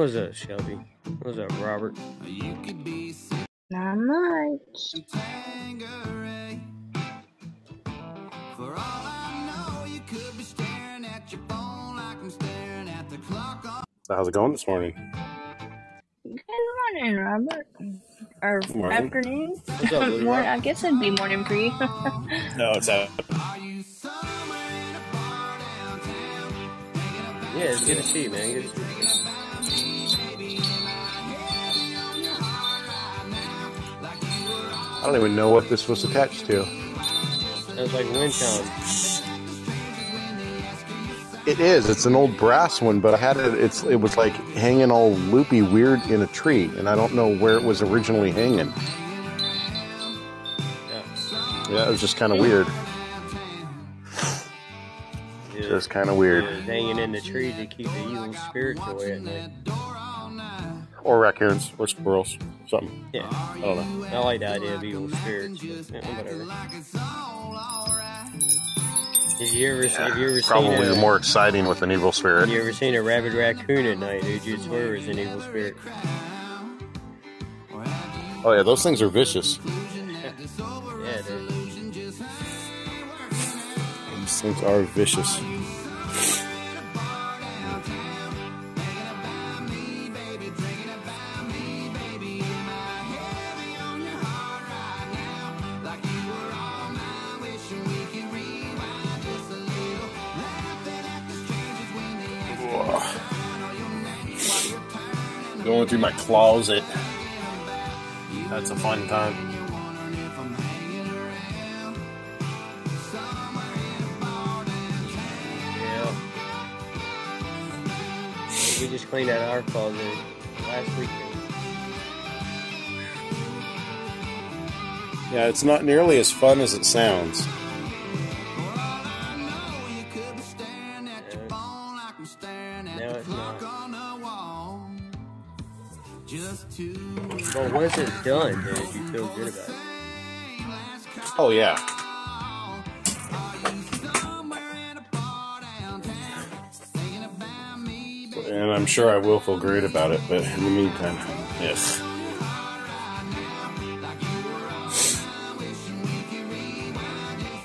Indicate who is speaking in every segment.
Speaker 1: What's up, Shelby? What's up, Robert?
Speaker 2: Not much.
Speaker 3: So how's it going this morning?
Speaker 2: Good morning, Robert. Or
Speaker 3: Morning.
Speaker 2: afternoon.
Speaker 1: What's up, Blue
Speaker 2: morning.
Speaker 1: Rock?
Speaker 2: I guess it'd be morning for you.
Speaker 3: No, it's out.
Speaker 1: Yeah, it's good to see you, man. Good to see you.
Speaker 3: I don't even know what this was attached to.
Speaker 1: Sounds like wind chime.
Speaker 3: It is. It's an old brass one, but I had it. It's it was like hanging all loopy, weird in a tree, and I don't know where it was originally hanging.
Speaker 1: Yeah.
Speaker 3: Yeah, it was just kind of weird.
Speaker 1: Yeah.
Speaker 3: Just kind of weird.
Speaker 1: Hanging in the tree to keep the evil spirits away at night.
Speaker 3: Or raccoons, or squirrels, something.
Speaker 1: Yeah,
Speaker 3: I don't know.
Speaker 1: I like the idea of evil spirits, but eh, whatever. Have you ever, have you ever
Speaker 3: Probably
Speaker 1: seen a,
Speaker 3: more exciting with an evil spirit.
Speaker 1: Have you ever seen a rabid raccoon at night? Who'd you swear was an evil spirit?
Speaker 3: Oh yeah, those things are vicious.
Speaker 1: Yeah, dude.
Speaker 3: These things are vicious. Going through my closet. That's a fun time.
Speaker 1: Yeah. We just cleaned out our closet last weekend.
Speaker 3: Yeah, it's not nearly as fun as it sounds.
Speaker 1: It's done, you feel good about it.
Speaker 3: Oh yeah. And I'm sure I will feel great about it, but in the meantime, yes.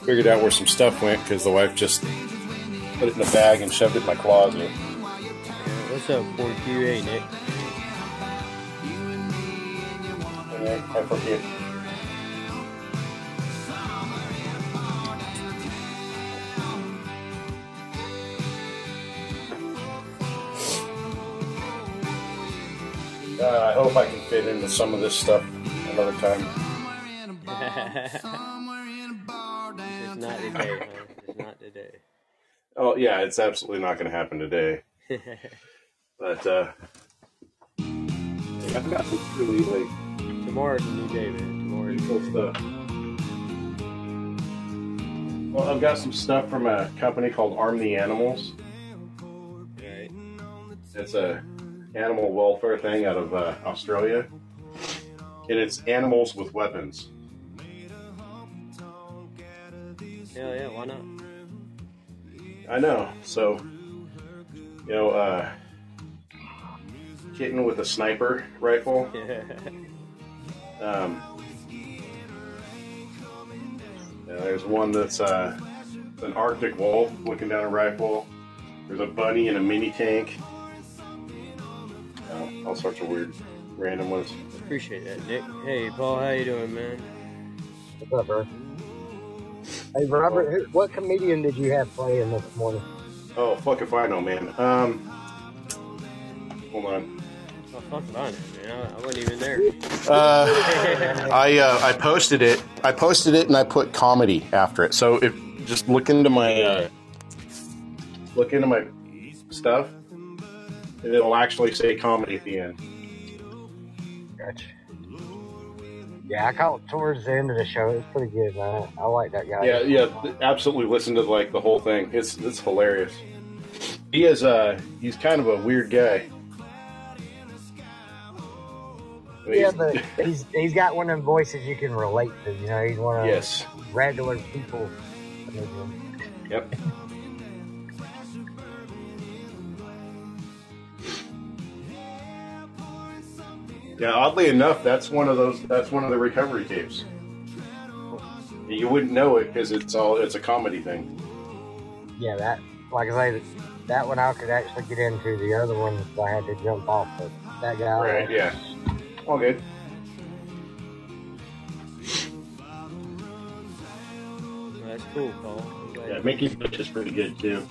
Speaker 3: Figured out where some stuff went because the wife just put it in a bag and shoved it in my closet.
Speaker 1: What's up, 4QA, Nick?
Speaker 3: I forget. Uh, I hope I can fit into some of this stuff another time.
Speaker 1: it's not today? It's not today.
Speaker 3: Oh yeah, it's absolutely not going to happen today. But uh, I've got some really like
Speaker 1: Tomorrow's a new day, man. Tomorrow's
Speaker 3: stuff. Well, I've got some stuff from a company called Arm the Animals.
Speaker 1: right.
Speaker 3: It's a animal welfare thing out of uh, Australia, and it's animals with weapons.
Speaker 1: Hell yeah, why not?
Speaker 3: I know. So, you know, uh, kitten with a sniper rifle. Um, yeah, there's one that's uh, an Arctic wolf looking down a rifle. There's a bunny in a mini tank. Uh, all sorts of weird, random ones.
Speaker 1: Appreciate that, Nick. Hey, Paul, how you doing, man?
Speaker 4: What's up, bro? Hey, Robert, who, what comedian did you have playing this morning?
Speaker 3: Oh, fuck if I know, man. Um, hold on.
Speaker 1: Oh, fuck if I know, man. I, I wasn't even there.
Speaker 3: Uh, I uh, I posted it. I posted it and I put comedy after it. So if just look into my uh, look into my stuff, and it'll actually say comedy at the end.
Speaker 4: Gotcha. Yeah, I caught towards the end of the show. It was pretty good, man. I like that guy.
Speaker 3: Yeah, yeah, absolutely. Listen to like the whole thing. It's it's hilarious. He is uh he's kind of a weird guy.
Speaker 4: Yeah, but he's he's got one of them voices you can relate to. You know, he's one of
Speaker 3: yes,
Speaker 4: those regular people.
Speaker 3: yep. Yeah, oddly enough, that's one of those. That's one of the recovery tapes. You wouldn't know it because it's all it's a comedy thing.
Speaker 4: Yeah, that, like I say, that one I could actually get into. The other ones I had to jump off. But that guy,
Speaker 3: Right? Yeah. All good.
Speaker 1: That's cool, Paul.
Speaker 3: Yeah,
Speaker 1: you-
Speaker 3: Mickey's Butch is pretty good too.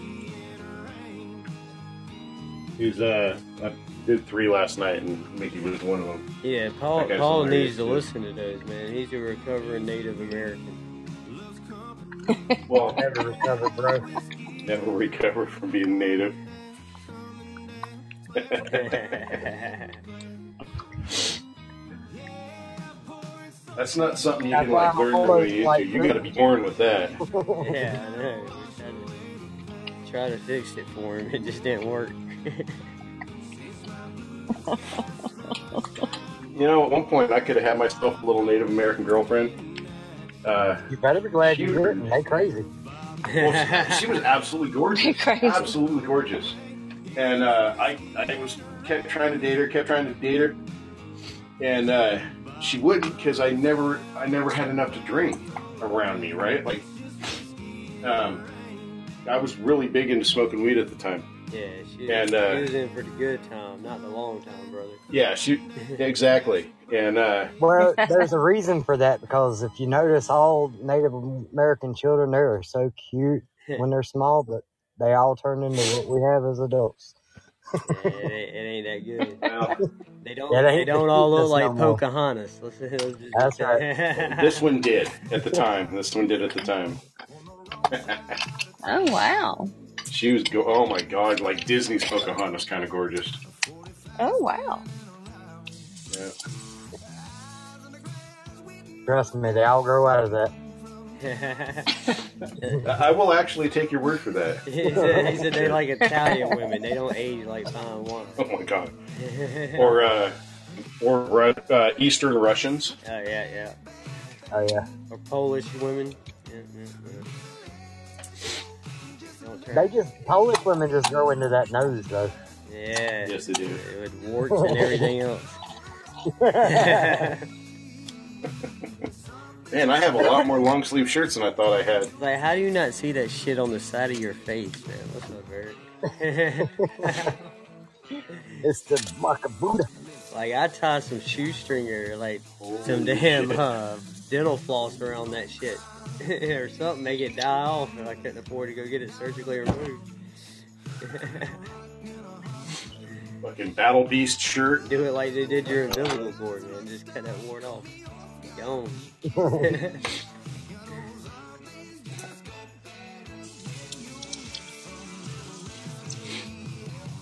Speaker 3: He's uh, I did three last night, and Mickey was one of them.
Speaker 1: Yeah, Paul. Paul needs to
Speaker 3: too.
Speaker 1: listen to those, man. He's a recovering Native American.
Speaker 3: Well,
Speaker 4: never recovered, bro.
Speaker 3: never recovered from being native. That's not something you
Speaker 4: That's
Speaker 3: can like learn your
Speaker 4: always
Speaker 3: way into.
Speaker 4: like-
Speaker 3: You got to be born with that.
Speaker 1: yeah, I know. We tried to, fix it for him. It just didn't work.
Speaker 3: You know, at one point I could have had myself a little Native American girlfriend. Uh,
Speaker 4: You better be glad you
Speaker 3: She-
Speaker 4: didn't. They crazy.
Speaker 3: well, she, she was absolutely gorgeous,
Speaker 2: Crazy.
Speaker 3: absolutely gorgeous, and uh, I I was kept trying to date her, kept trying to date her, and uh, she wouldn't because I never I never had enough to drink around me, right? Like, um, I was really big into smoking weed at the time.
Speaker 1: yeah, she,
Speaker 3: And, uh,
Speaker 1: she was in for the good time, not the long time, brother.
Speaker 3: Yeah, she exactly, and uh,
Speaker 4: Well, there's a reason for that because if you notice, all Native American children they are so cute when they're small, but they all turn into what we have as adults.
Speaker 1: Yeah, it, ain't, it ain't that good.
Speaker 3: well,
Speaker 1: They don't.
Speaker 4: They
Speaker 1: they don't all look like
Speaker 4: no.
Speaker 1: Pocahontas. Let's, let's just
Speaker 4: That's
Speaker 1: right.
Speaker 3: this one did at the time. This one did at the time.
Speaker 2: Oh wow.
Speaker 3: She was go. Oh my god, like Disney's Pocahontas, kind of gorgeous.
Speaker 2: Oh wow.
Speaker 3: Yeah.
Speaker 4: Trust me, they all grow out of that.
Speaker 3: I will actually take your word for that.
Speaker 1: he, said, he said they like Italian women. They don't age like fine wine.
Speaker 3: Oh my god. Or uh, or uh, Eastern Russians.
Speaker 1: Oh yeah, yeah.
Speaker 4: Oh yeah,
Speaker 1: Or Polish women. Yeah, yeah, yeah.
Speaker 4: They just Polish women just grow into that nose though.
Speaker 1: Yeah.
Speaker 3: Yes, they do.
Speaker 1: With warts and everything else.
Speaker 3: Man, I have a lot more long sleeve shirts than I thought I had.
Speaker 1: like, how do you not see that shit on the side of your face, man? What's up, Eric?
Speaker 4: It's the Buddha.
Speaker 1: like, I tied some shoestring or like some damn
Speaker 3: shit.
Speaker 1: uh, dental floss around that shit. or something, make it die off if I couldn't afford to go get it surgically removed.
Speaker 3: Fucking Battle Beast shirt.
Speaker 1: Do it like they did your invisible cord, man. Just cut that wart off. Gone.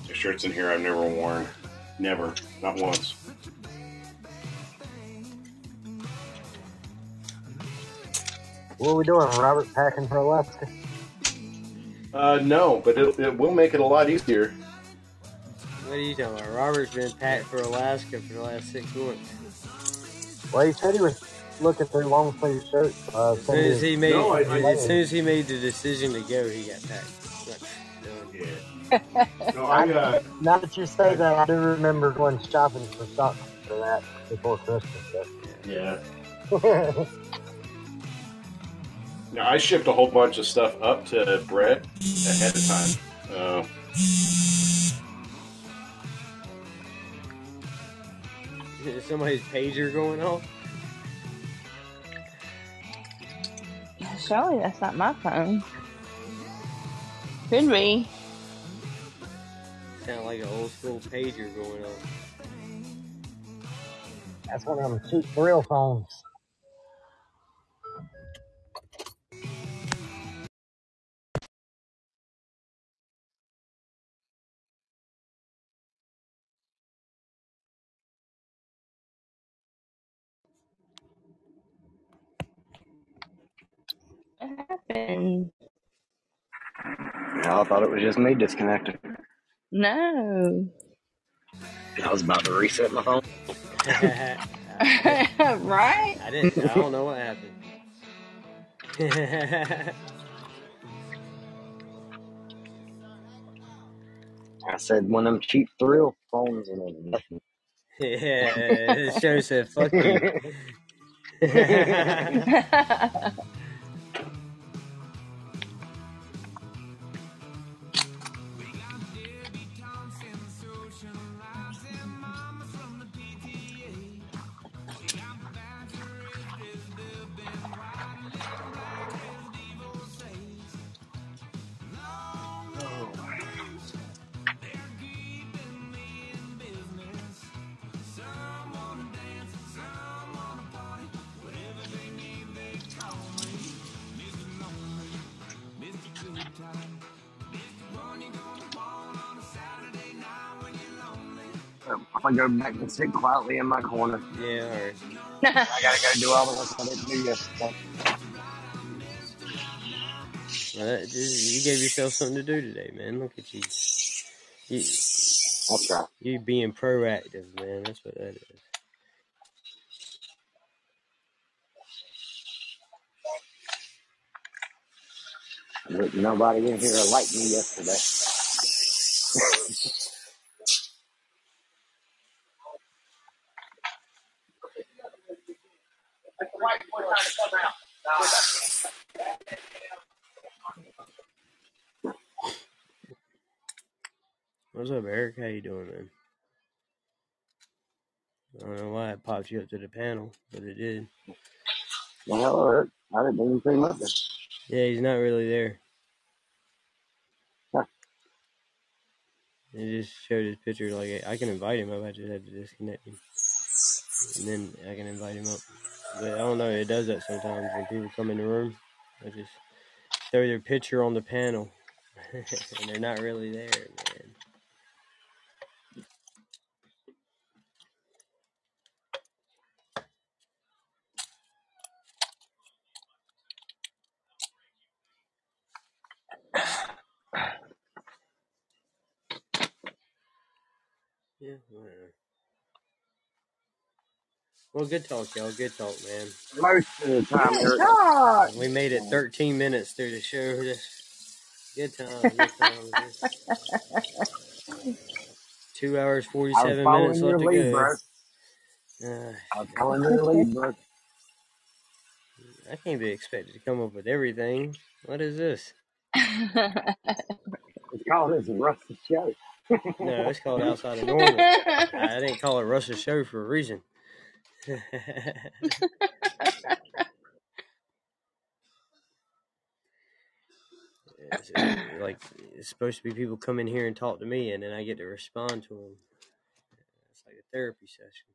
Speaker 3: There's shirts in here I've never worn. Never. Not once.
Speaker 4: What are we doing, Robert? Packing for Alaska?
Speaker 3: Uh, no, but it, it will make it a lot easier.
Speaker 1: What are you talking about? Robert's been packed for Alaska for the last six months.
Speaker 4: Well, he said he was looking through long sleeve shirts. Uh,
Speaker 1: As soon as he made,
Speaker 3: No, I- I-
Speaker 1: as soon as he made the decision to go, he got packed.
Speaker 3: Yeah. No, I, uh,
Speaker 4: now that you say that, I do remember going shopping for socks for that before Christmas.
Speaker 3: yeah. Now, I shipped a whole bunch of stuff up to Brett ahead of time. Uh,
Speaker 1: somebody's pager going off?
Speaker 2: Surely that's not my phone. Could be.
Speaker 1: Sound like an old school pager going on.
Speaker 4: That's one of them cheap thrill phones.
Speaker 2: What happened?
Speaker 5: I thought it was just me disconnected.
Speaker 2: No.
Speaker 5: I was about to reset my phone.
Speaker 2: Right?
Speaker 1: I didn't. I don't know what happened.
Speaker 5: I said one of them cheap thrill phones and then nothing.
Speaker 1: Yeah, the show said fuck you.
Speaker 5: Go back and sit quietly in my corner.
Speaker 1: yeah, alright.
Speaker 5: I gotta go do all the work I didn't do yesterday.
Speaker 1: Well, that, you gave yourself something to do today, man. Look at you. You,
Speaker 5: That's right.
Speaker 1: you being proactive, man. That's what that is.
Speaker 5: But nobody in here liked me yesterday.
Speaker 1: What's up, Eric? How you doing, man? I don't know why it popped you up to the panel, but it did.
Speaker 5: Hell, Eric? I didn't even see nothing.
Speaker 1: Yeah, he's not really there.
Speaker 5: Huh.
Speaker 1: It just showed his picture. Like I can invite him up. I just had to disconnect him, and then I can invite him up. But I don't know. It does that sometimes when people come in the room. I just throw their picture on the panel, and they're not really there, man. Yeah, whatever. Well, good talk, y'all. Good talk, man.
Speaker 5: Most of the time,
Speaker 2: Good talk.
Speaker 1: We made it 13 minutes through the show. Good time. Good time. Two hours, 47 minutes
Speaker 5: your
Speaker 1: left to
Speaker 5: lead, bro.
Speaker 1: go. Uh,
Speaker 5: I was following your lead, bro.
Speaker 1: I can't be expected to come up with everything. What is this?
Speaker 5: It's called this Rusty Show.
Speaker 1: No, it's called Outside of Normal. I didn't call it Russell Show for a reason. It's, uh, like it's supposed to be people come in here and talk to me, and then I get to respond to them. It's like a therapy session.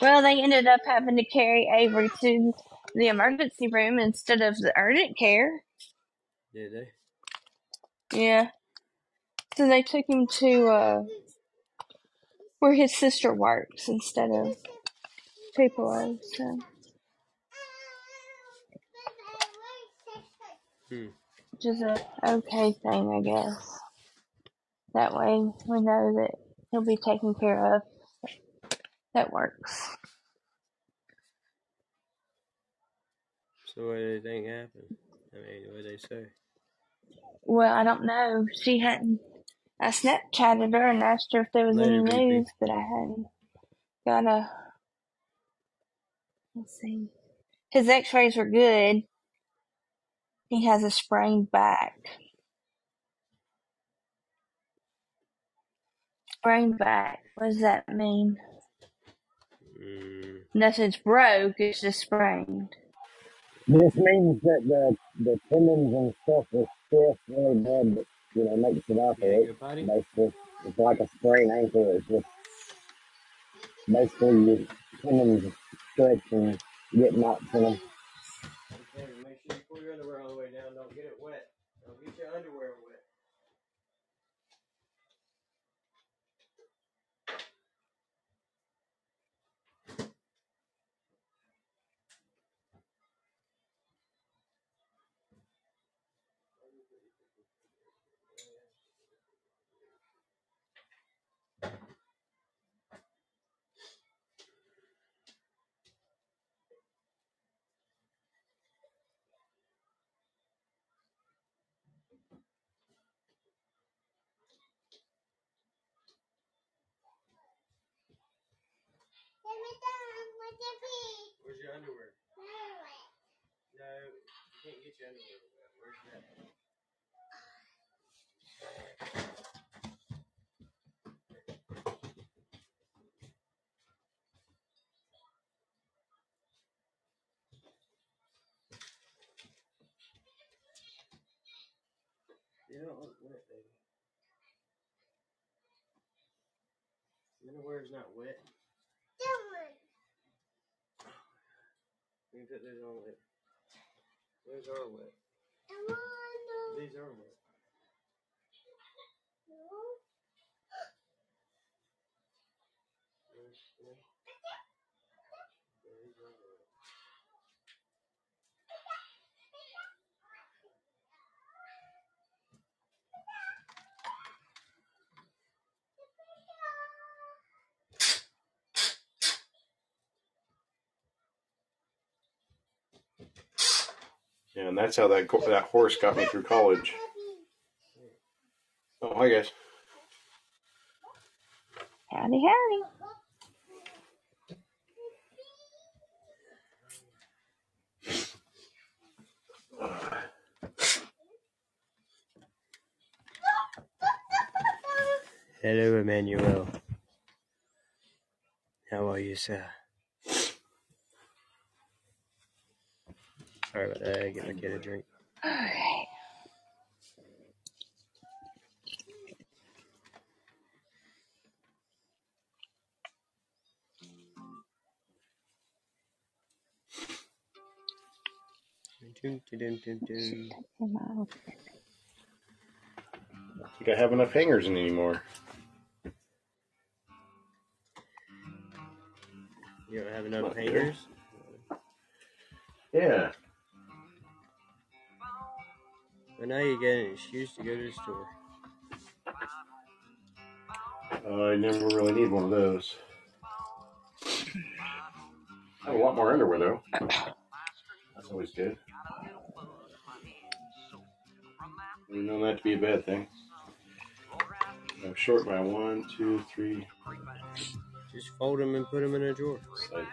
Speaker 2: well, they ended up having to carry Avery to the emergency room instead of the urgent care.
Speaker 1: Did they?
Speaker 2: Yeah. So they took him to uh, where his sister works instead of Tupelo. So
Speaker 1: Hmm.
Speaker 2: which is a okay thing, I guess. That way we know that he'll be taken care of. That works.
Speaker 1: So what did they think happened? I mean, what did they say?
Speaker 2: Well, I don't know. She hadn't. I Snapchatted her and asked her if there was
Speaker 1: Later,
Speaker 2: any news, but I hadn't got a. Let's see. His X-rays were good. He has a sprained back. Sprained back. What does that mean?
Speaker 1: Mm,
Speaker 2: Nothing's broke. It's just sprained.
Speaker 5: This means that the the tendons and stuff are stiff really bad, but you know makes it
Speaker 1: you
Speaker 5: operate.
Speaker 1: go?
Speaker 5: Basically, it's like a sprained ankle. It's just basically your tendons stretch and get knots in them.
Speaker 1: Okay, make sure you pull your underwear all the way down. Don't get it wet. Don't get your underwear wet. You can't get your underwear. Where's that? You don't look wet, baby. Your underwear's not wet. We can put those on wet. Those are wet. These are wet.
Speaker 3: And that's how that that horse got me through college. Oh, hi guys.
Speaker 2: Howdy, howdy.
Speaker 1: Hello, Emmanuel. How are you, sir? Sorry about that. I get my kid a drink.
Speaker 2: Okay.
Speaker 1: Dun, dun, dun, dun, dun.
Speaker 2: Come on.
Speaker 3: I think I have enough hangers in anymore.
Speaker 1: You don't have enough hangers?
Speaker 3: Yeah.
Speaker 1: Well, now you get an excuse to go to the store.
Speaker 3: Uh, I never really need one of those. I have a lot more underwear though. That's always good. You know that to be a bad thing. I'm short by one, two, three.
Speaker 1: Just fold them and put them in a drawer.
Speaker 3: Like,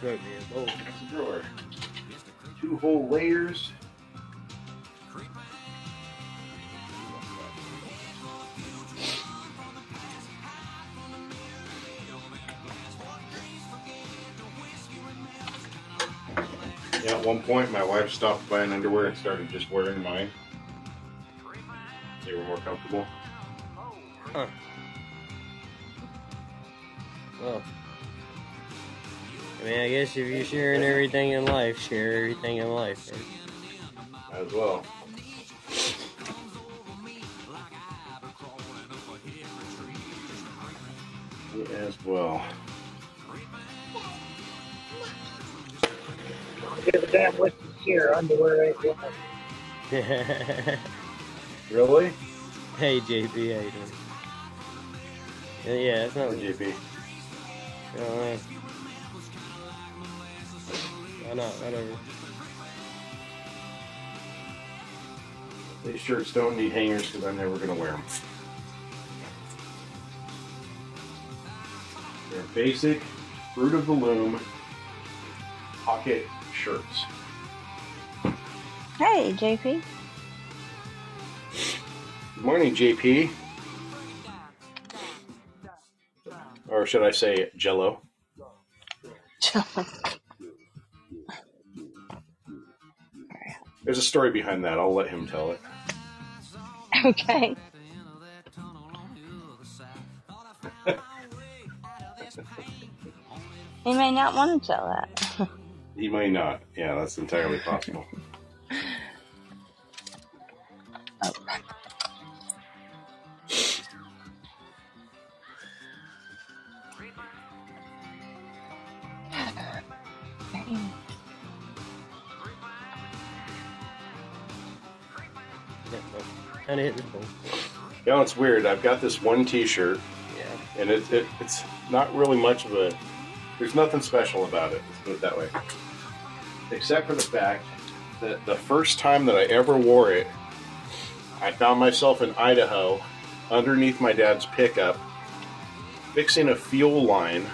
Speaker 1: Smoke me a bowl.
Speaker 3: that's a drawer. Two whole layers. Yeah, at one point my wife stopped buying underwear and started just wearing mine. They were more comfortable.
Speaker 1: Huh. Well, I mean, I guess if you're sharing everything in life, share everything in life. Right?
Speaker 3: As well. As well.
Speaker 5: Give a damn what you share underwear ain't one.
Speaker 3: Really?
Speaker 1: hey, JP, how you doing? Yeah, yeah, it's not.
Speaker 3: Or JP?
Speaker 1: Oh, Why not? Whatever.
Speaker 3: These shirts don't need hangers because I'm never going to wear them. They're basic, fruit of the loom, pocket shirts.
Speaker 2: Hey, JP.
Speaker 3: Good morning, JP. Or should I say Jello? Jello? There's a story behind that. I'll let him tell it.
Speaker 2: okay. He may not want to tell that.
Speaker 3: He may not. Yeah, that's entirely possible.
Speaker 1: Kind of hit this bowl.
Speaker 3: You know, it's weird. I've got this one T-shirt,
Speaker 1: Yeah.
Speaker 3: and it, it it's not really much of a. There's nothing special about it. Let's put it that way. Except for the fact that the first time that I ever wore it, I found myself in Idaho, underneath my dad's pickup, fixing a fuel line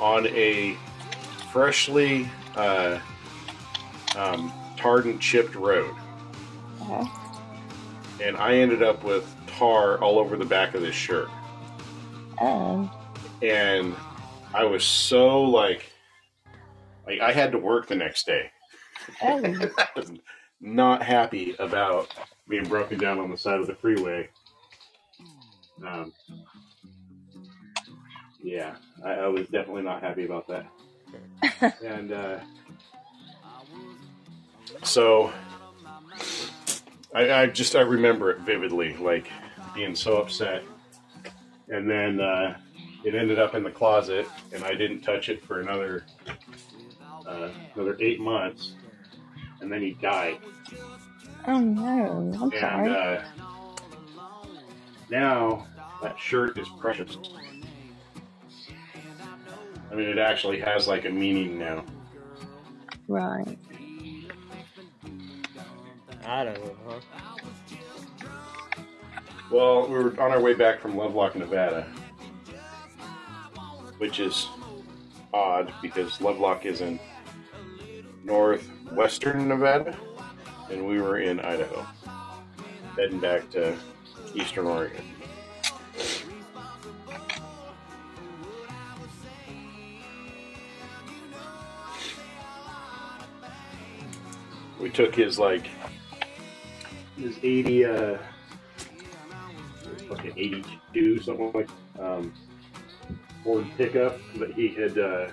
Speaker 3: on a freshly uh, um, tarred and chipped road.
Speaker 2: Uh-huh.
Speaker 3: And I ended up with tar all over the back of this shirt.
Speaker 2: Um,
Speaker 3: And I was so like, like I had to work the next day.
Speaker 2: oh,
Speaker 3: I was not happy about being broken down on the side of the freeway. Um, yeah, I, I was definitely not happy about that. and uh, so I, I just I remember it vividly, like being so upset. And then uh, it ended up in the closet, and I didn't touch it for another uh, another eight months. And then he died.
Speaker 2: oh no, I'm
Speaker 3: And
Speaker 2: sorry.
Speaker 3: uh, now that shirt is precious. I mean, it actually has like a meaning now.
Speaker 2: Right.
Speaker 1: I don't know, huh?
Speaker 3: Well, we were on our way back from Lovelock, Nevada, which is odd because Lovelock is in northwestern Nevada, and we were in Idaho, heading back to eastern Oregon. We took his like his eighty uh like an 82, something like um, Ford pickup that he had uh,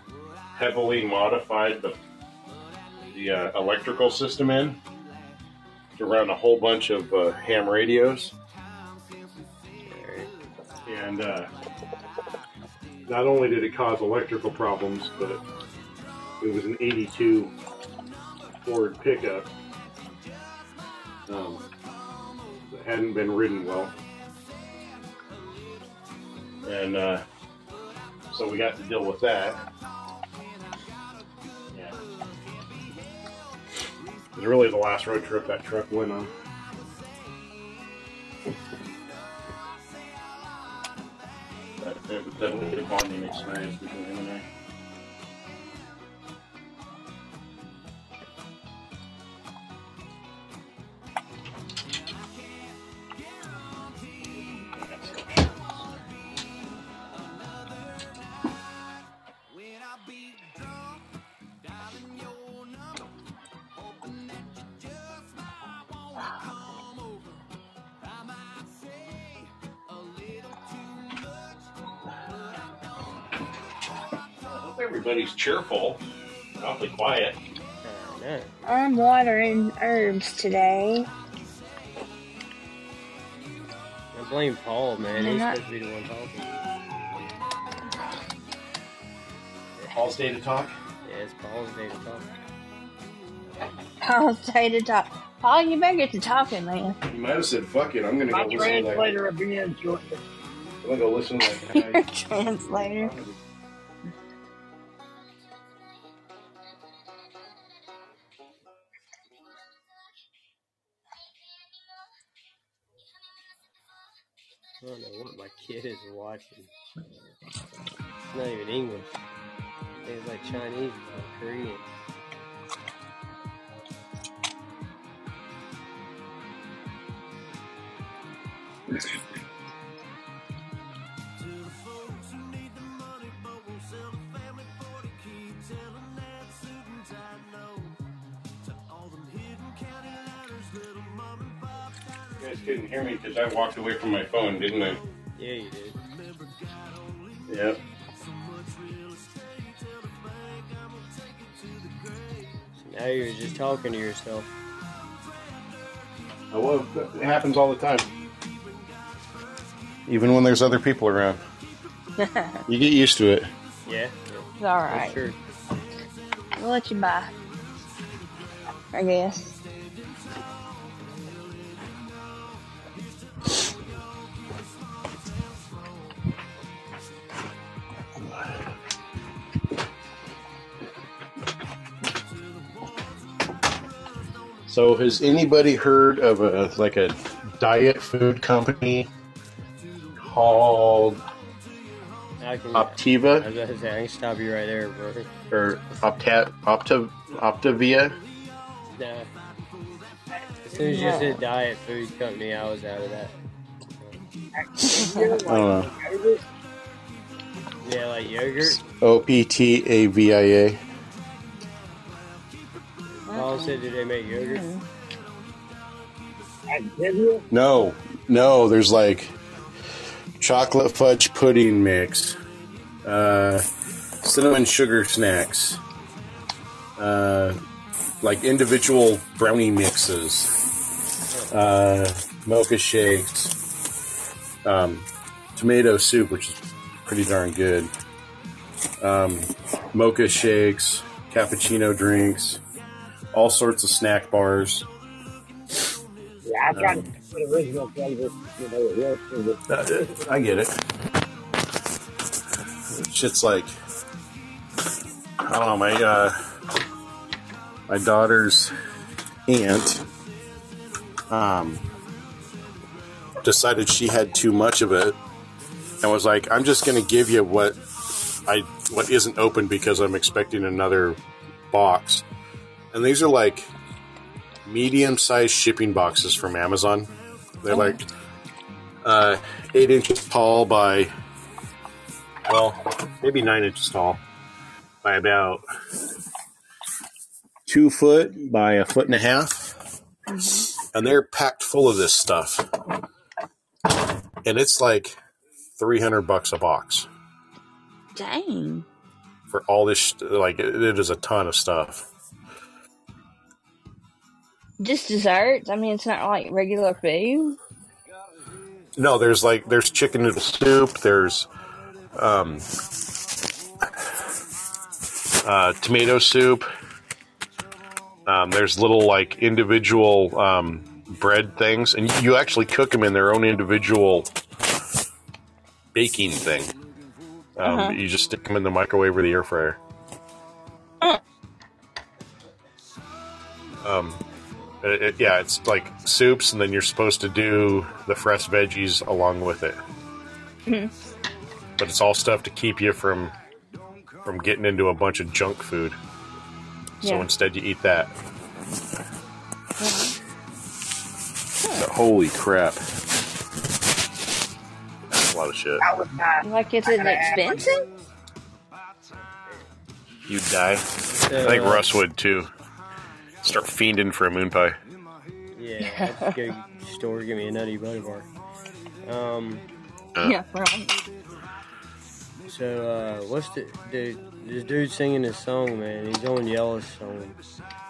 Speaker 3: heavily modified the the uh, electrical system in to run a whole bunch of uh, ham radios, and uh, not only did it cause electrical problems, but it was an 82 Ford pickup. Um, hadn't been ridden well. and uh, so we got to deal with that. Yeah, it was really the last road trip that truck went on. That, that definitely a bonding experience between him and. I hope everybody's cheerful, awfully quiet.
Speaker 1: I know.
Speaker 2: I'm watering herbs today.
Speaker 1: I blame Paul, man.
Speaker 2: You're
Speaker 1: He's
Speaker 2: not-
Speaker 1: supposed to be the one talking.
Speaker 3: Paul's day to talk.
Speaker 1: Yeah, it's Paul's day to talk.
Speaker 2: Paul say to talk. Paul, you better get to talking, man.
Speaker 3: You might have said, "Fuck it, I'm gonna
Speaker 5: My
Speaker 3: go listen to that."
Speaker 5: translator will be in shortly.
Speaker 3: I'm gonna go listen to that guy.
Speaker 2: Translator.
Speaker 1: kid is watching. It's not even English. It's like Chinese or Korean.
Speaker 3: You guys couldn't hear me because I walked away from my phone, didn't I?
Speaker 1: Yeah, you did.
Speaker 3: Yep.
Speaker 1: Now you're just talking to yourself.
Speaker 3: I love it happens all the time. Even when there's other people around, you get used to it.
Speaker 1: Yeah, yeah.
Speaker 2: It's all
Speaker 1: That's
Speaker 2: right.
Speaker 1: true.
Speaker 2: We'll let you buy. I guess.
Speaker 3: So has anybody heard of a like a diet food company called
Speaker 1: I can.
Speaker 3: Optiva
Speaker 1: I was to say, I can stop you right there, bro.
Speaker 3: or Opta Opta Optavia?
Speaker 1: Nah. As soon as you said diet food company, I was out of that.
Speaker 3: I don't know.
Speaker 1: Yeah, like yogurt.
Speaker 3: O P T A V I A.
Speaker 1: Did they make yogurt?
Speaker 3: No, no. There's like chocolate fudge pudding mix, uh, cinnamon sugar snacks, uh, like individual brownie mixes, uh, mocha shakes, um, tomato soup, which is pretty darn good, um, mocha shakes, cappuccino drinks, all sorts of snack bars.
Speaker 5: Yeah, I to put original flavor, you know, it works for the
Speaker 3: Uh, I get it. Shit's like, I don't know. My uh, my daughter's aunt um, decided she had too much of it, and was like, "I'm just going to give you what I what isn't open because I'm expecting another box." And these are like medium-sized shipping boxes from Amazon. They're like uh, eight inches tall by, well, maybe nine inches tall by about two foot by a foot and a half. And they're packed full of this stuff. And it's like 300 bucks a box
Speaker 2: Dang.
Speaker 3: for all this. Like, it is a ton of stuff.
Speaker 2: Just desserts? I mean, it's not like regular food.
Speaker 3: No, there's like, there's chicken noodle soup, there's, um, uh, tomato soup. Um, there's little like individual um, bread things, and you actually cook them in their own individual baking thing. Um,
Speaker 2: Uh-huh.
Speaker 3: You just stick them in the microwave or the air fryer. Um, it- it- yeah, it's like soups, and then you're supposed to do the fresh veggies along with it. But it's all stuff to keep you from from getting into a bunch of junk food. So
Speaker 2: Yeah.
Speaker 3: instead, you eat that. But holy crap! That's a lot of shit.
Speaker 5: I was not.
Speaker 2: Like, is it expensive?
Speaker 3: You'd die. I think
Speaker 1: Uh,
Speaker 3: Russ would too. Start fiending for a moon pie.
Speaker 1: Yeah, let's go store, give me a nutty butter bar. Um,
Speaker 3: Uh.
Speaker 2: Yeah, right.
Speaker 1: so, uh, what's the, the, this dude singing this song, man? He's on Yellowstone.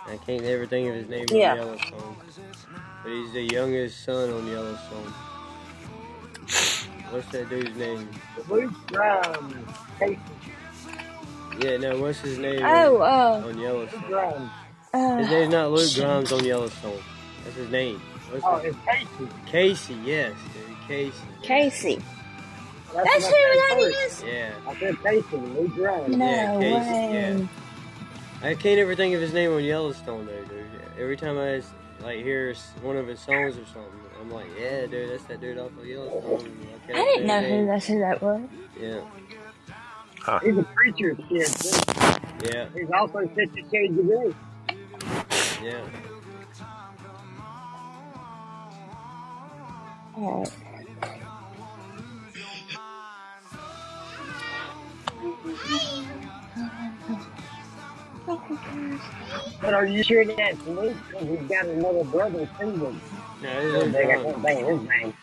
Speaker 1: I can't ever think of his name
Speaker 2: Yeah.
Speaker 1: on Yellowstone. But he's the youngest son on Yellowstone. What's that dude's name?
Speaker 5: Luke Grimes.
Speaker 1: Yeah, no, what's his name
Speaker 2: Oh,
Speaker 1: on,
Speaker 2: uh,
Speaker 1: on Yellowstone?
Speaker 5: Grimes.
Speaker 1: His
Speaker 2: uh,
Speaker 1: name's not Luke Grimes on Yellowstone. That's his name. What's
Speaker 5: Oh,
Speaker 1: his-
Speaker 5: it's Casey.
Speaker 1: Casey, yes, dude, Casey.
Speaker 2: Casey.
Speaker 5: That's,
Speaker 2: That's
Speaker 5: what
Speaker 2: who
Speaker 5: I
Speaker 2: that
Speaker 5: said first.
Speaker 2: is?
Speaker 1: Yeah.
Speaker 5: I said Casey, Luke Grimes.
Speaker 2: No
Speaker 1: Yeah, Casey,
Speaker 2: way.
Speaker 1: I can't ever think of his name on Yellowstone, though, dude. Every time I like hear one of his songs or something, I'm like, yeah, dude, that's that dude off of Yellowstone.
Speaker 2: I didn't know who that's who that was.
Speaker 1: Yeah,
Speaker 5: He's a preacher's kid, too.
Speaker 1: yeah,
Speaker 5: He's also Fifty Shades of Grey.
Speaker 1: Yeah.
Speaker 2: Alright.
Speaker 5: But are you sure that's Luke? Because he's got another brother, Stephen.
Speaker 1: No,
Speaker 5: I
Speaker 1: it's him.
Speaker 5: I can't think of his name.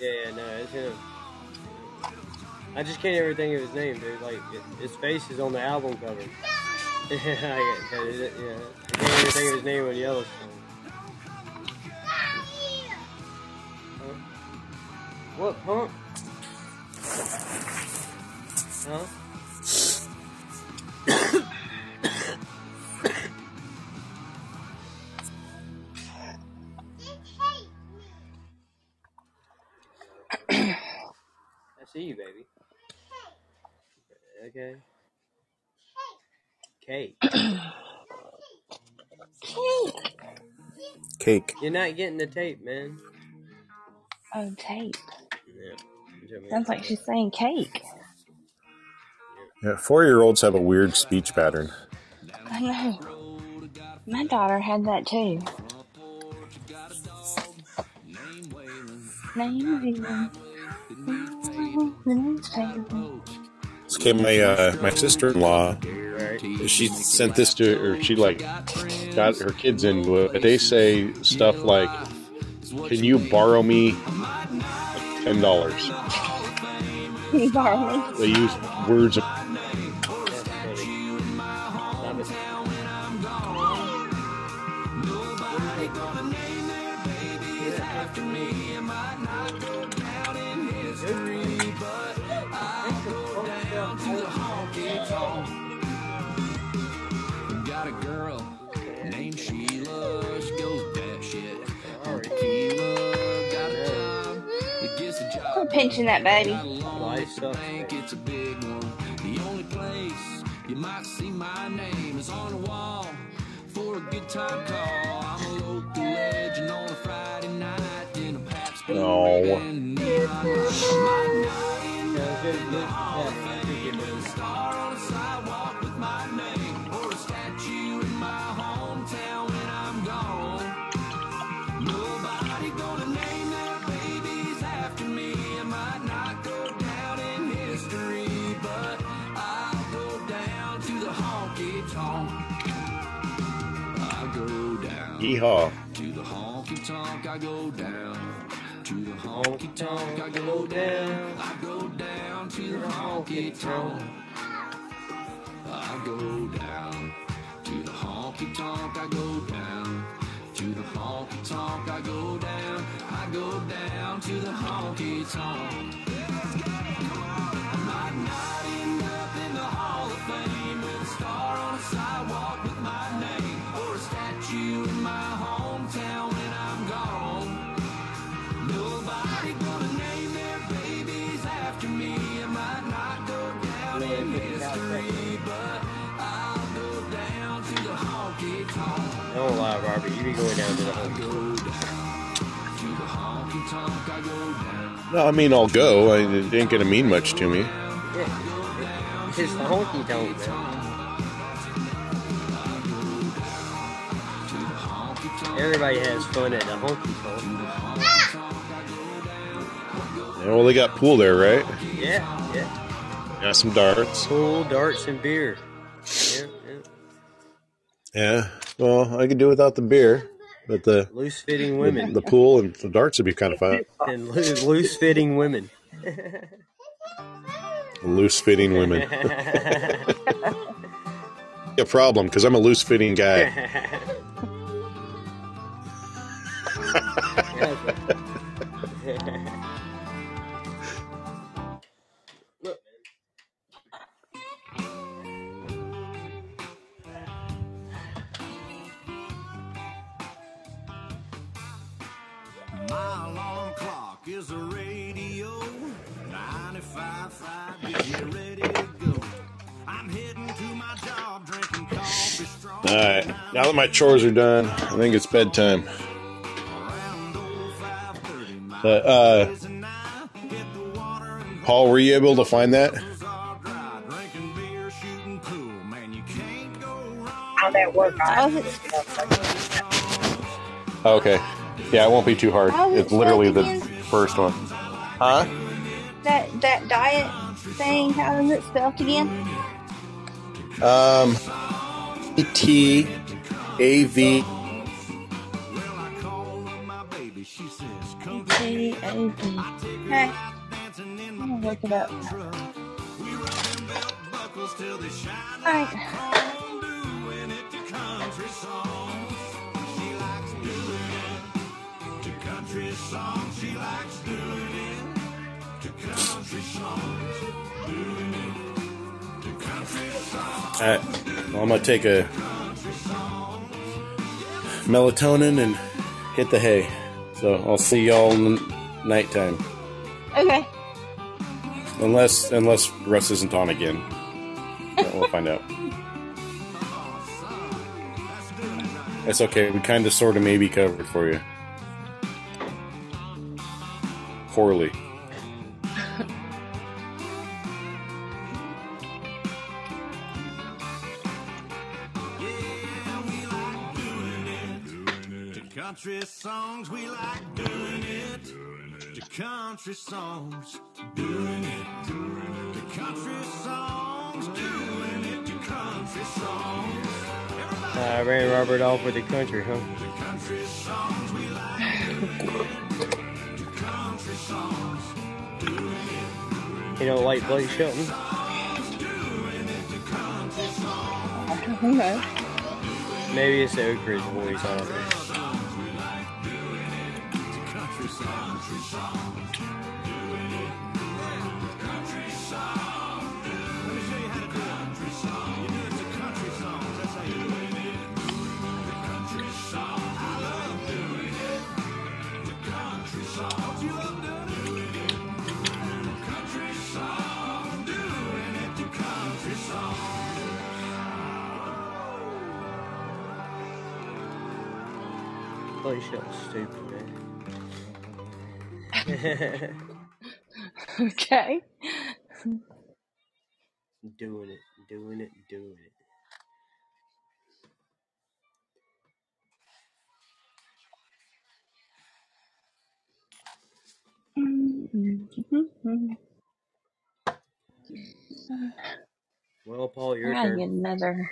Speaker 1: Yeah, yeah, no, it's him. I just can't ever think of his name, dude. Like, it, his face is on the album cover. Yeah, I, yeah, yeah. I can't ever think of his name on Yellowstone. Huh? What, punk? Huh? I see you, baby. Okay. Kate. Cake.
Speaker 3: Cake.
Speaker 1: You're not getting the tape, man.
Speaker 2: Oh, tape.
Speaker 1: Yeah. You tell me.
Speaker 2: Sounds like she's saying cake.
Speaker 3: Yeah, four year olds have a weird speech pattern.
Speaker 2: I know. My daughter had that too. Name Waylon.
Speaker 3: Okay, my uh, my sister in law,
Speaker 1: Right.
Speaker 3: She sent this to or she like got her kids into it, but they say stuff like, "Can you borrow me ten dollars?"
Speaker 2: Can you borrow me?
Speaker 3: They use words. Of,
Speaker 6: job.
Speaker 2: Quit pinching that baby.
Speaker 1: Life sucks.
Speaker 6: It's a big one. The only place you might see my name is on the wall for a good time call. I'm a local legend on a Friday night in a Pabst
Speaker 3: No.
Speaker 6: Down
Speaker 3: Yeehaw!
Speaker 6: to the honky tonk. I go down to the honky tonk. I go down. I go down to the honky tonk. I go down to the honky tonk. I go down to the honky tonk. I go down. I go down to the honky tonk. I might not end up in the Hall of Fame with a star on a sidewalk with my name
Speaker 1: Don't lie, Robert. You be going down to the.
Speaker 6: Go down to the honky tonk. I.
Speaker 3: No, I mean I'll go. I, it ain't gonna mean much to me.
Speaker 1: Yeah. It's the honky tonk, man. Everybody has fun at the honky tonk.
Speaker 3: Yeah, well, they got pool there, right?
Speaker 1: Yeah, yeah.
Speaker 3: Got some darts.
Speaker 1: Pool, darts, and beer. Yeah, yeah.
Speaker 3: Yeah. Well, I could do without the beer, but the
Speaker 1: Loose fitting
Speaker 3: the,
Speaker 1: women.
Speaker 3: the pool and the darts would be kind of fun.
Speaker 1: and loose fitting women.
Speaker 3: Loose fitting women. a problem because I'm a loose fitting guy.
Speaker 6: My alarm clock is a radio. 95.5, get ready to go. I'm heading to my job, drinking coffee strong.
Speaker 3: All right. Now that my chores are done, I think it's bedtime.
Speaker 6: Around old 5:30, my
Speaker 3: But, uh,
Speaker 6: boys and I hit the water and
Speaker 3: Paul, were you able to find that?
Speaker 6: goes all dry. Drinking beer, shooting pool. Man, you can't go wrong.
Speaker 5: I'm at work. I
Speaker 2: How's it,
Speaker 3: Okay. Yeah, it won't be too hard.
Speaker 2: How's
Speaker 3: It's literally the
Speaker 2: again?
Speaker 3: first one. Huh?
Speaker 2: that that diet thing? How is it spelled again?
Speaker 3: Um, T A V.
Speaker 6: Well, I call up my baby. She says, come
Speaker 2: T A V. Okay,
Speaker 6: dancing in
Speaker 2: I'm
Speaker 6: my
Speaker 2: gonna look it up.
Speaker 6: truck. Country songs. She likes doing it to country songs. Doing it to country songs.
Speaker 3: All right. Well, I'm gonna take a melatonin and hit the hay. So I'll see y'all in the nighttime,
Speaker 2: Okay.
Speaker 3: unless unless Russ isn't on again. But we'll find out. That's okay. We kind of, sort of, maybe covered for you. Poorly.
Speaker 6: country songs, we like doing it. The country songs, doing it. The country songs, doing it. The country songs.
Speaker 1: I ran Robert off with the country, huh?
Speaker 6: The country songs, we like
Speaker 1: You don't like Blake Shelton?
Speaker 2: Don't.
Speaker 1: Maybe it's the Oak Ridge voice. I don't know. Blake Shelton's stupid, man.
Speaker 2: Okay.
Speaker 1: doing it, doing it, doing it. Well, Paul,
Speaker 2: I
Speaker 1: your
Speaker 2: get
Speaker 1: turn.
Speaker 2: another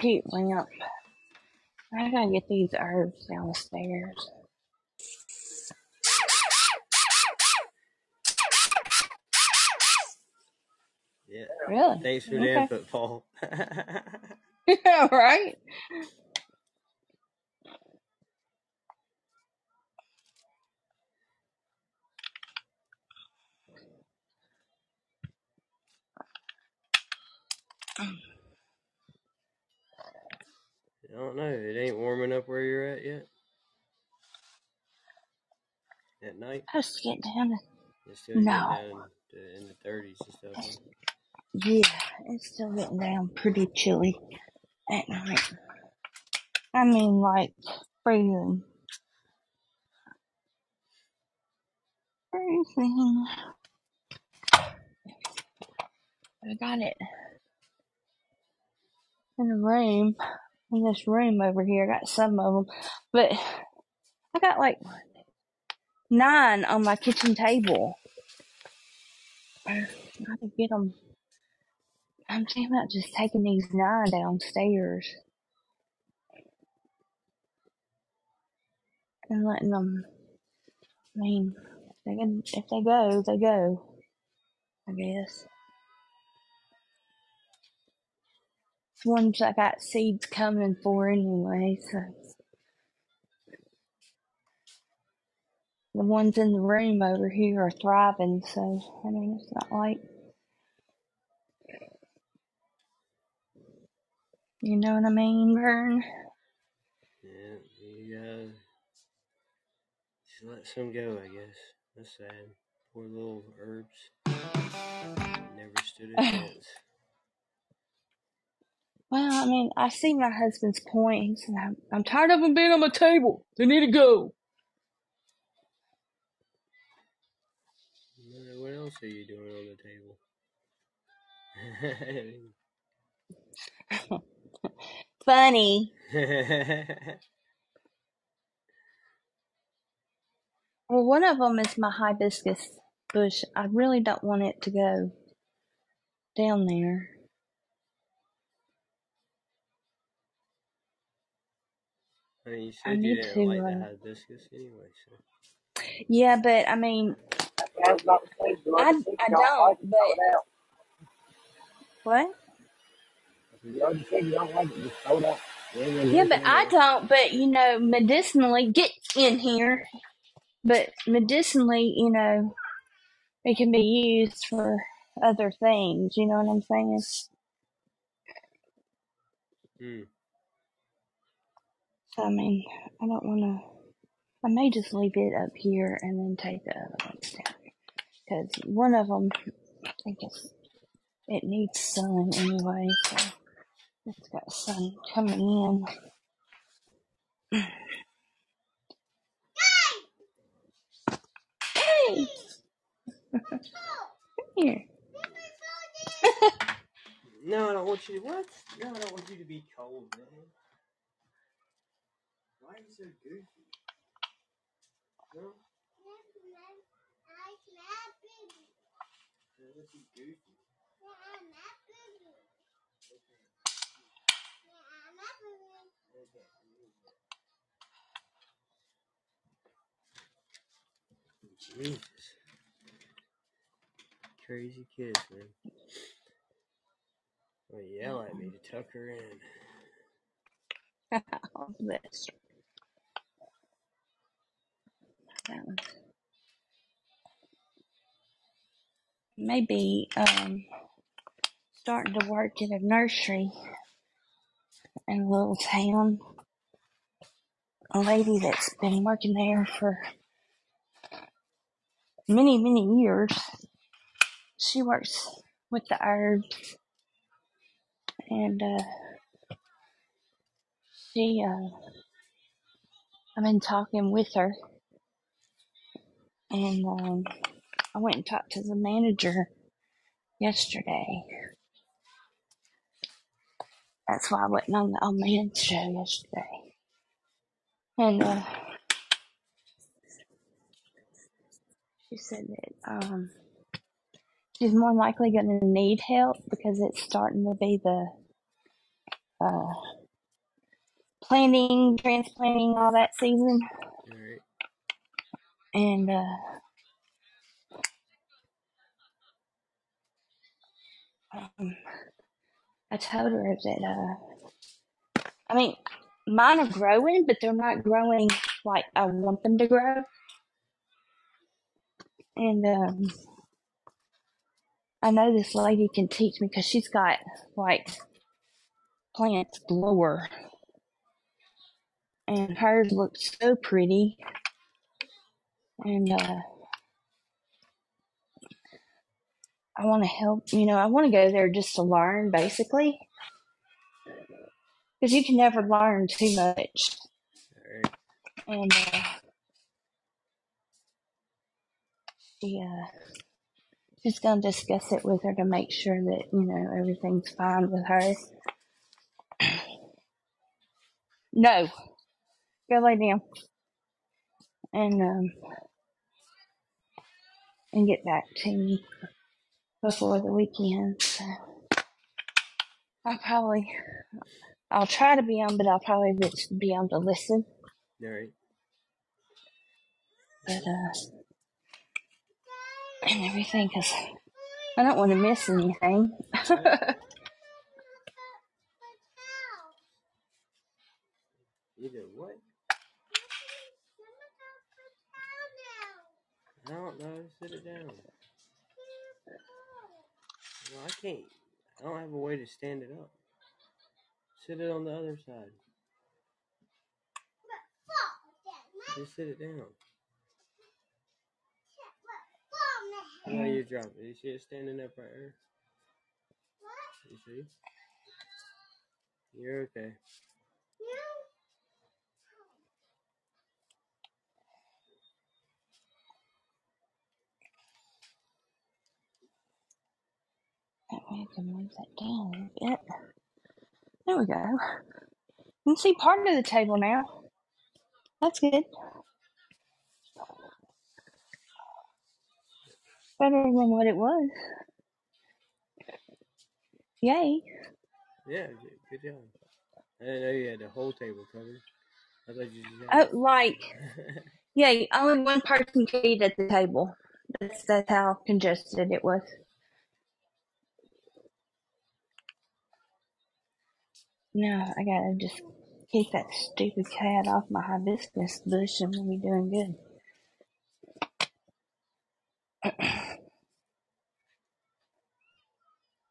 Speaker 2: heat lamp. I gotta get these herbs downstairs.
Speaker 1: Yeah.
Speaker 2: Really?
Speaker 1: Thanks for the
Speaker 2: Okay.
Speaker 1: input, Paul.
Speaker 2: yeah, right?
Speaker 1: I don't know. It ain't warming up where you're at yet. At night,
Speaker 2: Let's get down to,
Speaker 1: it's still getting down to in the 30s and stuff. huh?
Speaker 2: Yeah, it's still getting down pretty chilly at night. I mean, like, freezing. Freezing. I got it in a room, in this room over here. I got some of them, but I got like nine on my kitchen table. I gotta get them. I'm thinking about just taking these nine downstairs and letting them. I mean, they can if they go, they go. I guess. Ones I got seeds coming for anyway, so the ones in the room over here are thriving. So I mean, it's not like you know what I mean, Vern.
Speaker 1: Yeah, you uh, gotta just let some go, I guess. That's sad. Poor little herbs. Never stood a chance.
Speaker 2: Well, I mean, I see my husband's point. He said, I'm, I'm tired of them being on my table. They need to go.
Speaker 1: What else are you doing on the table?
Speaker 2: Funny. Well, one of them is my hibiscus bush. I really don't want it to go down there.
Speaker 1: I you
Speaker 2: I
Speaker 1: said you
Speaker 2: need
Speaker 1: didn't
Speaker 2: to,
Speaker 1: like the
Speaker 2: uh,
Speaker 1: hibiscus anyway, so.
Speaker 2: yeah, but I mean,
Speaker 5: I was about to say, you
Speaker 2: I,
Speaker 5: the
Speaker 2: I
Speaker 5: you don't like
Speaker 2: don't,
Speaker 5: it,
Speaker 2: but
Speaker 5: throw it out.
Speaker 2: what?
Speaker 5: You know, the you don't like it, just throw it out. You ain't gonna do
Speaker 2: Yeah, but I don't, but you know, medicinally, get in here. But medicinally, you know, it can be used for other things. You know what I'm saying?
Speaker 1: Hmm.
Speaker 2: I mean, I don't want to. I may just leave it up here and then take the other ones down. Because one of them, I it's, it needs sun anyway, so it's got sun coming in. Hey! Come here.
Speaker 1: No, I don't want you to. What? No, I don't want you to be cold, man. Why are you so goofy? No? Yeah, that's just goofy. Jesus. Crazy kids, man. Well, yell at me to tuck her in.
Speaker 2: Oh, this. That one. Maybe um, starting to work in a nursery in a little town. A lady that's been working there for many, many years. She works with the herbs and uh, she, uh, I've been talking with her and um, I went and talked to the manager yesterday. That's why I wasn't on the old man show yesterday. And uh, she said that um, she's more likely going to need help because it's starting to be the uh, planting, transplanting, all that season.
Speaker 1: Alright.
Speaker 2: And uh, um, I told her that, uh, I mean, mine are growing, but they're not growing like I want them to grow. And um, I know this lady can teach me because she's got like plants galore, and hers looks so pretty. And uh, I want to help. You know, I want to go there just to learn, basically, because you can never learn too much. And uh, she, uh, she's gonna discuss it with her to make sure that you know everything's fine with her. No, go lay down and um, and get back to me before the weekend. So I'll probably I'll try to be on, but I'll probably be on to listen.
Speaker 1: Alright.
Speaker 2: But uh, and everything, cause I don't want to miss anything.
Speaker 1: You do what? Don't know. Sit it down. Well, I can't. I don't have a way to stand it up. Sit it on the other side. Just sit it down. No, you drop it. You see it standing up right there? You see? You're okay.
Speaker 2: I can move that down a little bit. There we go. You can see part of the table now. That's good. Better than what it was. Yay.
Speaker 1: Yeah, good- job. I didn't know you had the whole table covered. I thought you just
Speaker 2: Oh, like, yeah, only one person could eat at the table. That's, that's how congested it was. No, I gotta just keep that stupid cat off my hibiscus bush and we'll be doing good.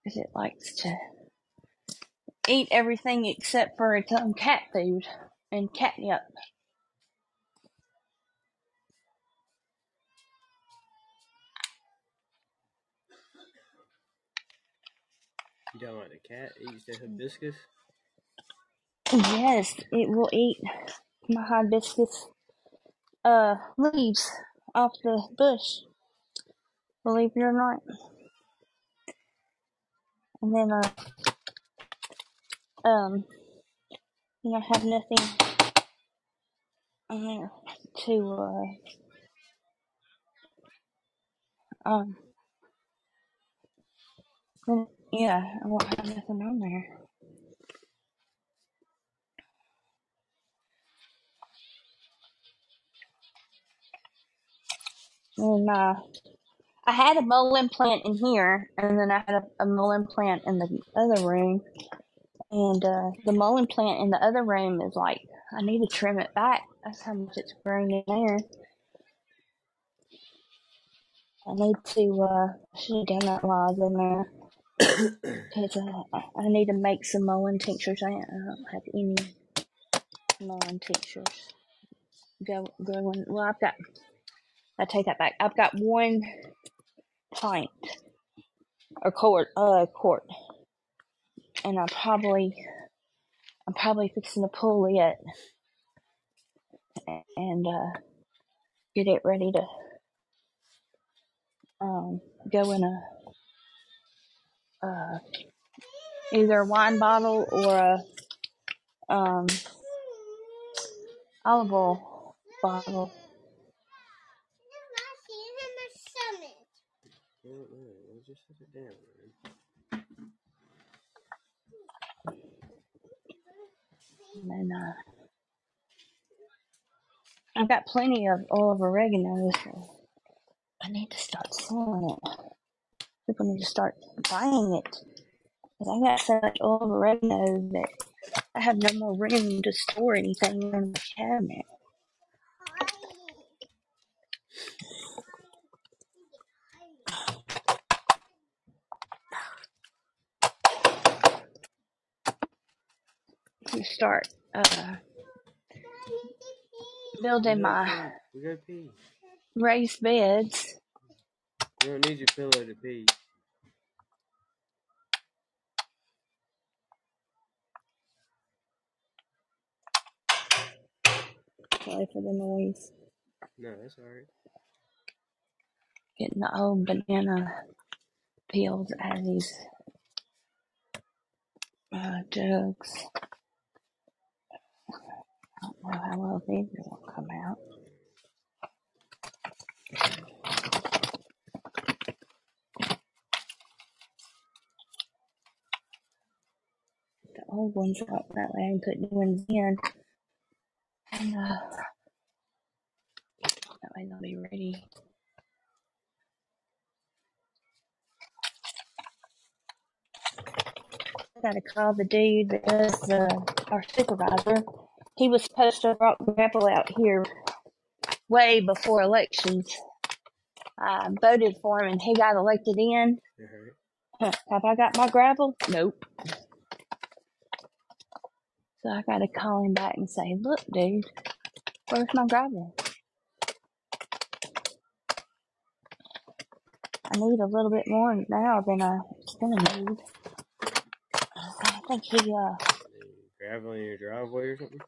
Speaker 2: Because it likes to eat everything except for its own cat food and catnip.
Speaker 1: You don't about the cat eats the hibiscus?
Speaker 2: Yes, it will eat my hibiscus uh leaves off the bush. Believe it or not. And then uh um you know have nothing on there to uh um yeah, I won't have nothing on there. And uh I had a mullein plant in here and then I had a, a mullein plant in the other room and uh the mullein plant in the other room is like I need to trim it back. That's how much it's grown in there. I need to uh should have done that while I was in there because uh, I need to make some mullein tinctures. I, I don't have any mullein tinctures go going. Well, I've got. I take that back. I've got one pint or quart, uh, quart, and I'm probably, I'm probably fixing to pull it and uh, get it ready to um go in a uh either a wine bottle or a um olive oil bottle.
Speaker 1: I don't know. Just set it down.
Speaker 2: And then uh, I've got plenty of of oregano, so I need to start selling it. People need to start buying it. 'Cause I got so much of oregano that I have no more room to store anything in the cabinet. To start uh, building my.
Speaker 1: We gotta pee.
Speaker 2: raised beds.
Speaker 1: You don't need your pillow to pee.
Speaker 2: Sorry for the noise.
Speaker 1: No, that's alright.
Speaker 2: Getting the old banana peels out of these uh, jugs. I don't know how well these will come out. The old ones out that way and put new ones in. And uh, that way they'll be ready. I gotta call the dude that does the, our supervisor. He was supposed to rock grapple out here way before elections. I voted for him and he got elected in.
Speaker 1: Alright.
Speaker 2: Huh, Have I got my gravel? Nope. So I gotta call him back and say, look, dude, where's my gravel? I need a little bit more now than I was gonna need. I think he, uh,
Speaker 1: Gravel in your driveway or something?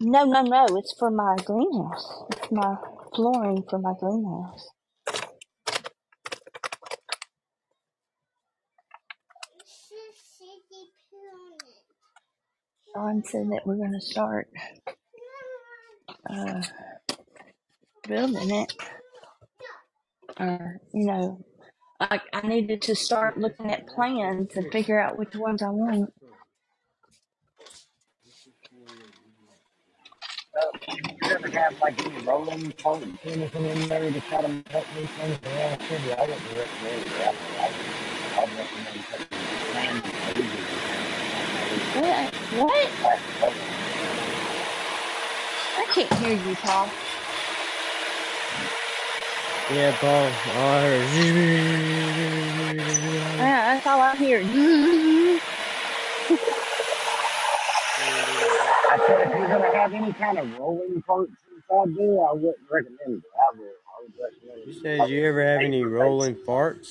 Speaker 2: No, no, no, it's for my greenhouse. It's my flooring for my greenhouse. Dawn said that we're gonna start, uh, building it. You know, I, I needed to start looking at plans and figure out which ones I want.
Speaker 5: You ever have like any rolling anything in there to try to help these things around the city? I wouldn't recommend it. I, I, I'd recommend taking sand and.
Speaker 2: What? What? I can't hear you, Paul.
Speaker 1: Yeah, Paul. I heard.
Speaker 2: Yeah, that's all I hear.
Speaker 5: I said if you're gonna have any kind of rolling parts inside there, I wouldn't recommend it. I would, I would recommend
Speaker 1: You
Speaker 5: it.
Speaker 1: said you ever have any rolling farts?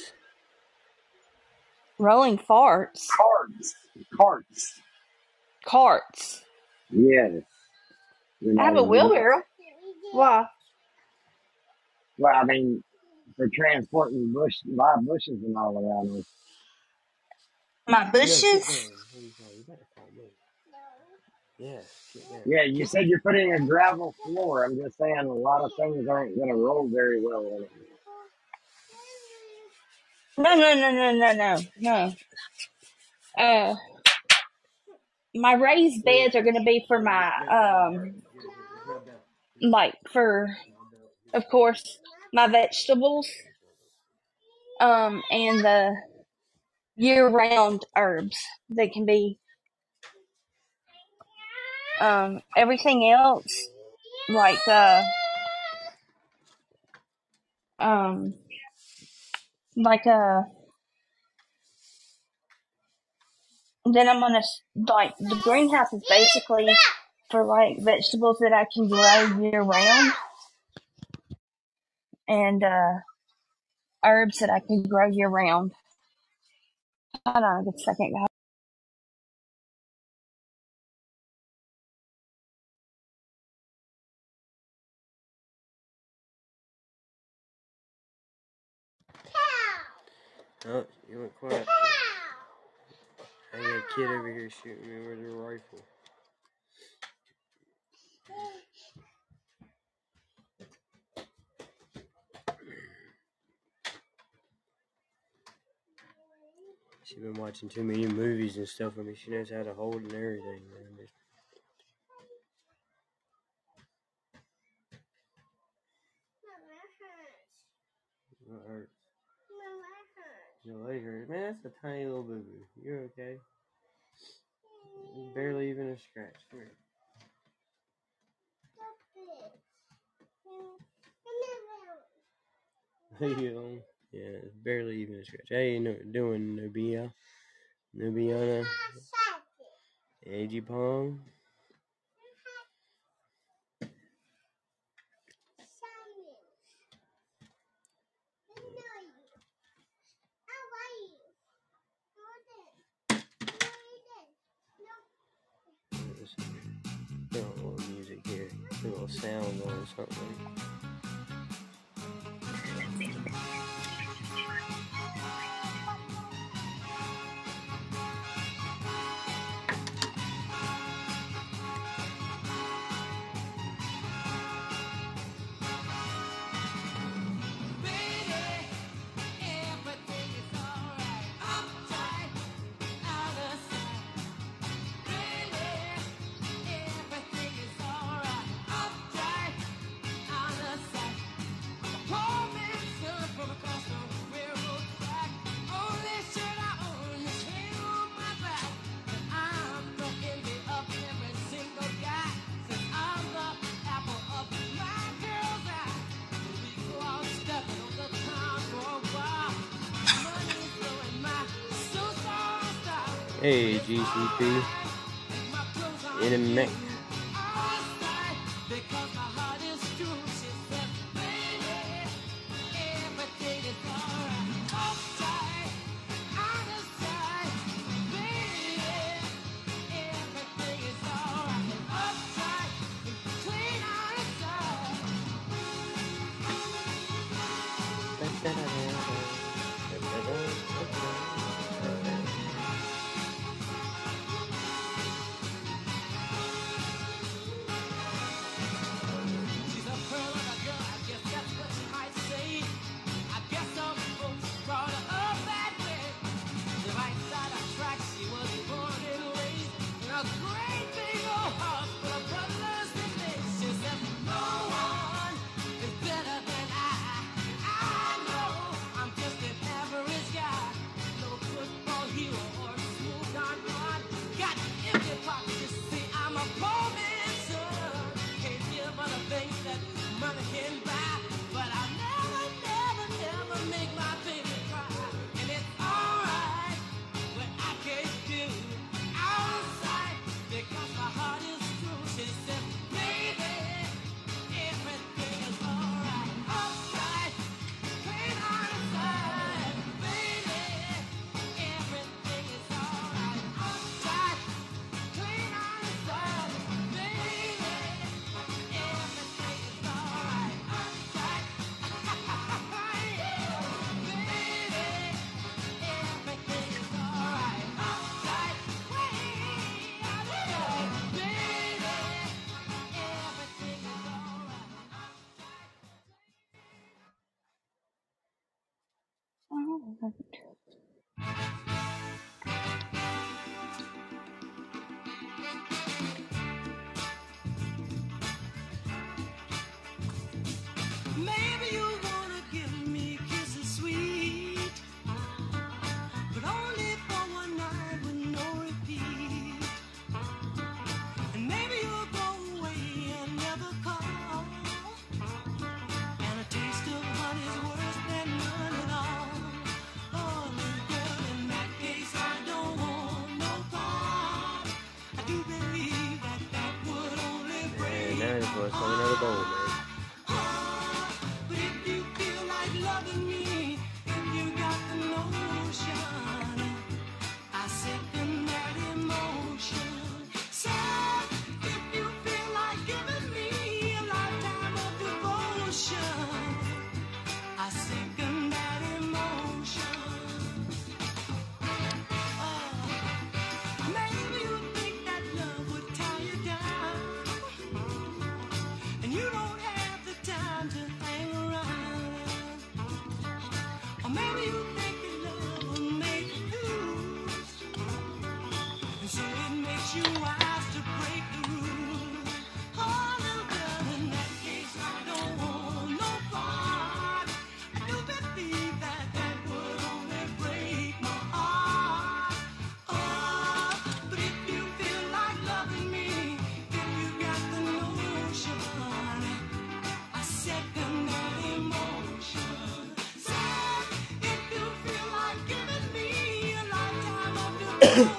Speaker 2: Rolling farts.
Speaker 5: Carts, carts.
Speaker 2: Carts.
Speaker 5: Yes. You
Speaker 2: I have a
Speaker 5: know,
Speaker 2: wheelbarrow. Why?
Speaker 5: well, I mean, for transporting bush, live bushes and all around us.
Speaker 2: My
Speaker 7: No, keep
Speaker 2: bushes?
Speaker 7: Going. What are you saying? You better follow me. Yes, keep going.
Speaker 5: Yeah, you said you're putting a gravel floor. I'm just saying a lot of things aren't going to roll very well in it.
Speaker 2: No, no, no, no, no, no, no. Uh, my raised beds are gonna be for my um, like for, of course, my vegetables, um, and the year-round herbs. that can be um everything else like uh um like a, then I'm gonna like the greenhouse is basically for like vegetables that I can grow year round and uh herbs that I can grow year round. Hold on a second, guys.
Speaker 7: Oh, you went quiet. I got a over shooting me with a rifle. She's been watching too many movies and stuff with me. She knows how to hold and everything, man. What hurts? Your leg hurts. Man, that's a tiny little boo boo. You're okay. Barely even a scratch. Come here. Yeah, it's barely even a scratch. How you know doing, Nubia? Nubiana? AG little sound on something. Hey, GCP. In a mix. Yeah.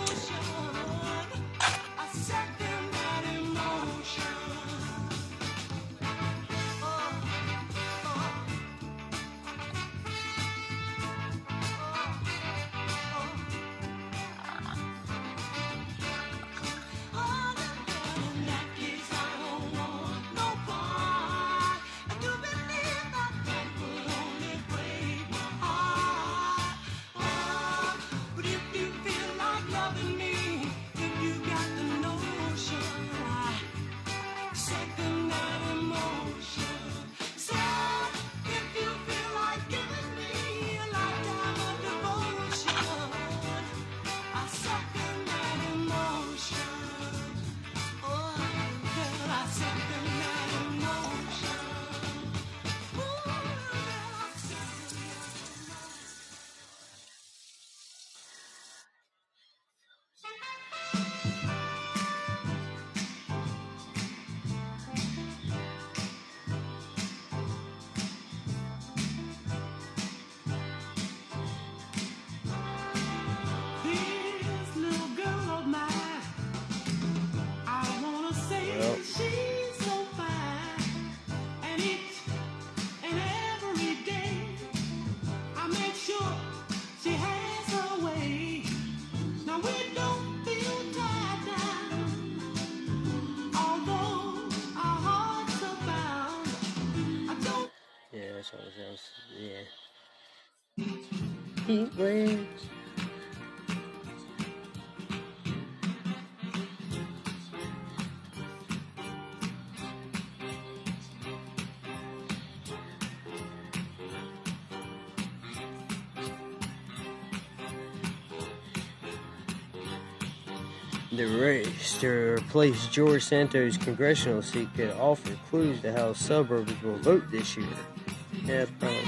Speaker 7: The race to replace George Santos' congressional seat could offer clues to how suburbs will vote this year. Yeah, uh, probably.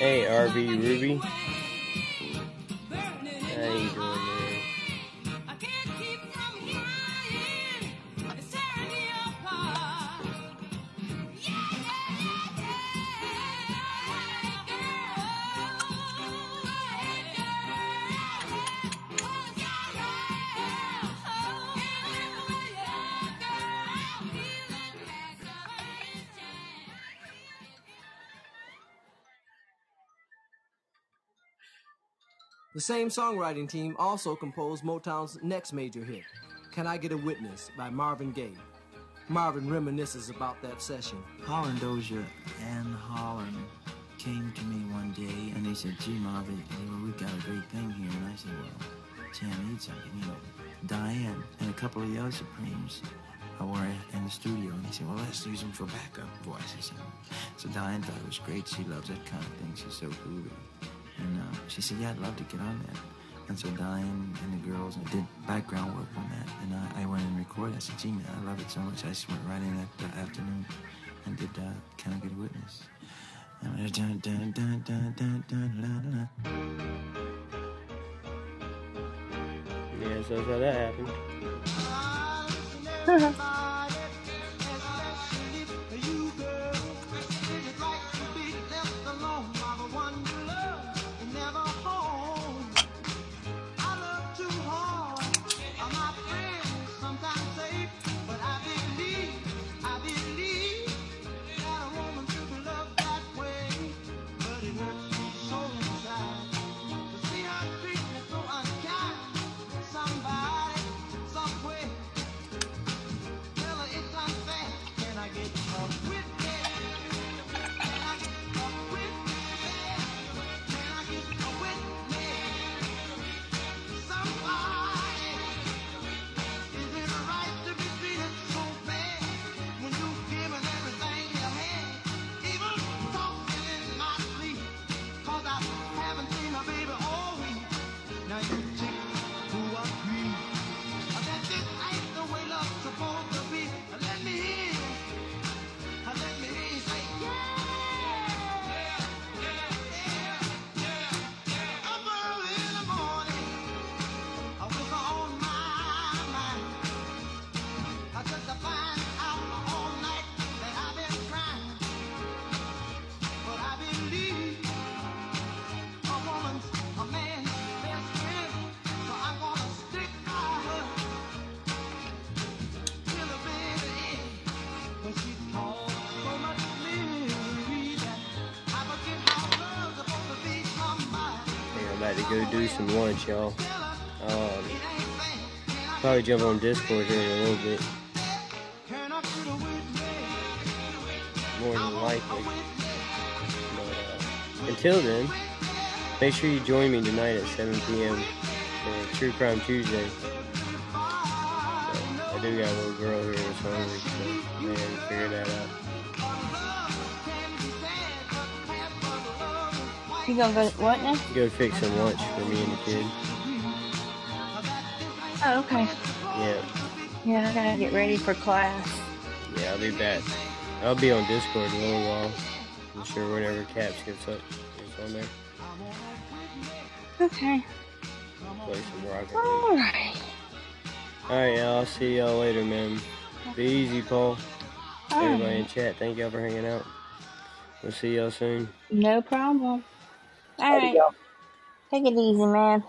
Speaker 7: Hey, RV Ruby. Doing,
Speaker 6: same songwriting team also composed Motown's next major hit, Can I Get a Witness by Marvin Gaye. Marvin reminisces about that session.
Speaker 8: Holland Dozier and Holland came to me one day and they said, gee, Marvin, we've got a great thing here. And I said, well, I need something, you know. Diane and a couple of the other Supremes were in the studio and they said, well, let's use them for backup voices. So Diane thought it was great. She loves that kind of thing. She's so groovy. And uh, she said, yeah, I'd love to get on that. And so Diane and the girls I did background work on that. And I, I went and recorded. I said, gee, man, I love it so much. I just went right in that uh, afternoon and did uh, Can I Get a Witness? And I was dun, dun, dun, dun, dun, dun, dun, dun.
Speaker 7: Yeah, so that's how that happened.
Speaker 1: To
Speaker 7: go do some lunch, y'all. Um, probably jump on Discord here in a little bit.
Speaker 1: To.
Speaker 7: More than likely. But, uh, until then, make sure you join me tonight at 7 p.m. for True Crime Tuesday. So, I do got a little girl here that's hungry, so man, figure that out.
Speaker 2: You gonna go what now?
Speaker 7: Go fix some lunch for me and the kid.
Speaker 2: Oh, okay.
Speaker 7: Yeah,
Speaker 2: Yeah, I gotta get ready for class.
Speaker 7: yeah, I'll be back. I'll be on Discord in a little while. I'm sure whenever Caps gets up, gets on there,
Speaker 2: Okay.
Speaker 7: play some rock.
Speaker 2: Alright.
Speaker 7: Alright, y'all. I'll see y'all later, man. Be easy, Paul. Everybody in chat, thank y'all for hanging out. We'll see y'all soon.
Speaker 2: No problem. Alright. Take it easy, man.